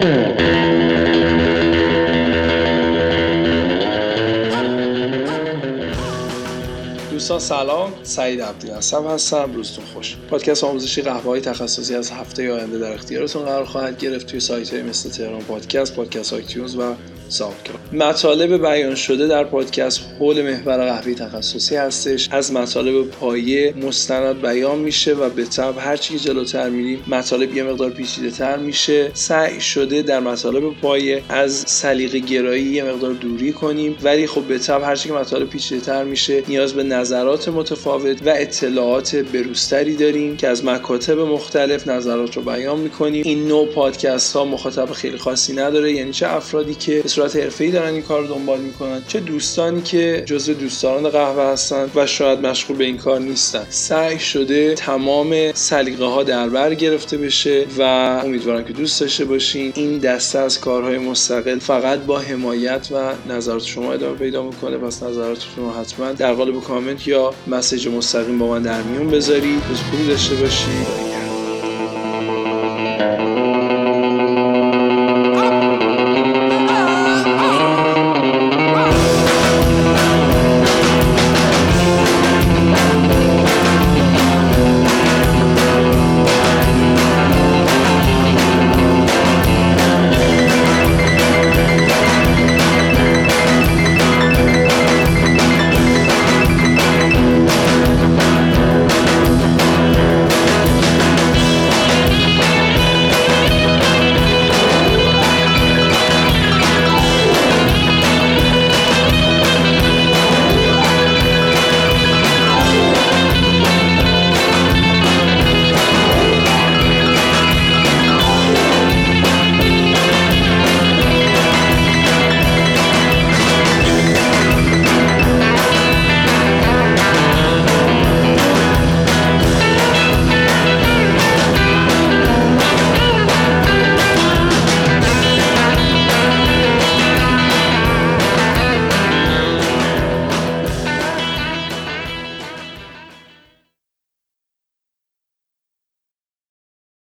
Mm-hmm. دوستان سلام. سعید عبدی نصب هستم. روزتون خوش. پادکست آموزشی قهوه تخصصی از هفته آینده در اختیارتون قرار خواهد گرفت توی سایت های مثل تهران پادکست پادکست آیتیونز و ساوندکلاود. مطالب بیان شده در پادکست حول محور قهوه تخصصی هستش. از مطالب پایه مستند بیان میشه و به طب هر چی جلوتر میریم مطالب یه مقدار پیچیده تر میشه. سعی شده در مطالب پایه از سلیقه گرایی یه مقدار دوری کنیم. ولی خب به طب هر چی مطالب پیچیده تر میشه نیاز به نظرات متفاوت و اطلاعات بروزتری داریم که از مکاتب مختلف نظرات رو بیان می‌کنیم. این نوع پادکست ها مخاطب خیلی خاصی نداره یعنی چه افرادی که صورت حرفه‌ای دارن این کار رو دنبال می‌کنن چه دوستانی که جزء دوستان قهوه هستن و شاید مشغول به این کار نیستن. سعی شده تمام سلیقه ها در بر گرفته بشه و امیدوارم که دوست داشته باشین. این دسته از کارهای مستقل فقط با حمایت و نظرات شما ادامه پیدا می‌کنه. پس نظراتتون رو حتما در قالب کامنت یا مسیج مستقیم با من در میون بذارید روز خوبی داشته باشید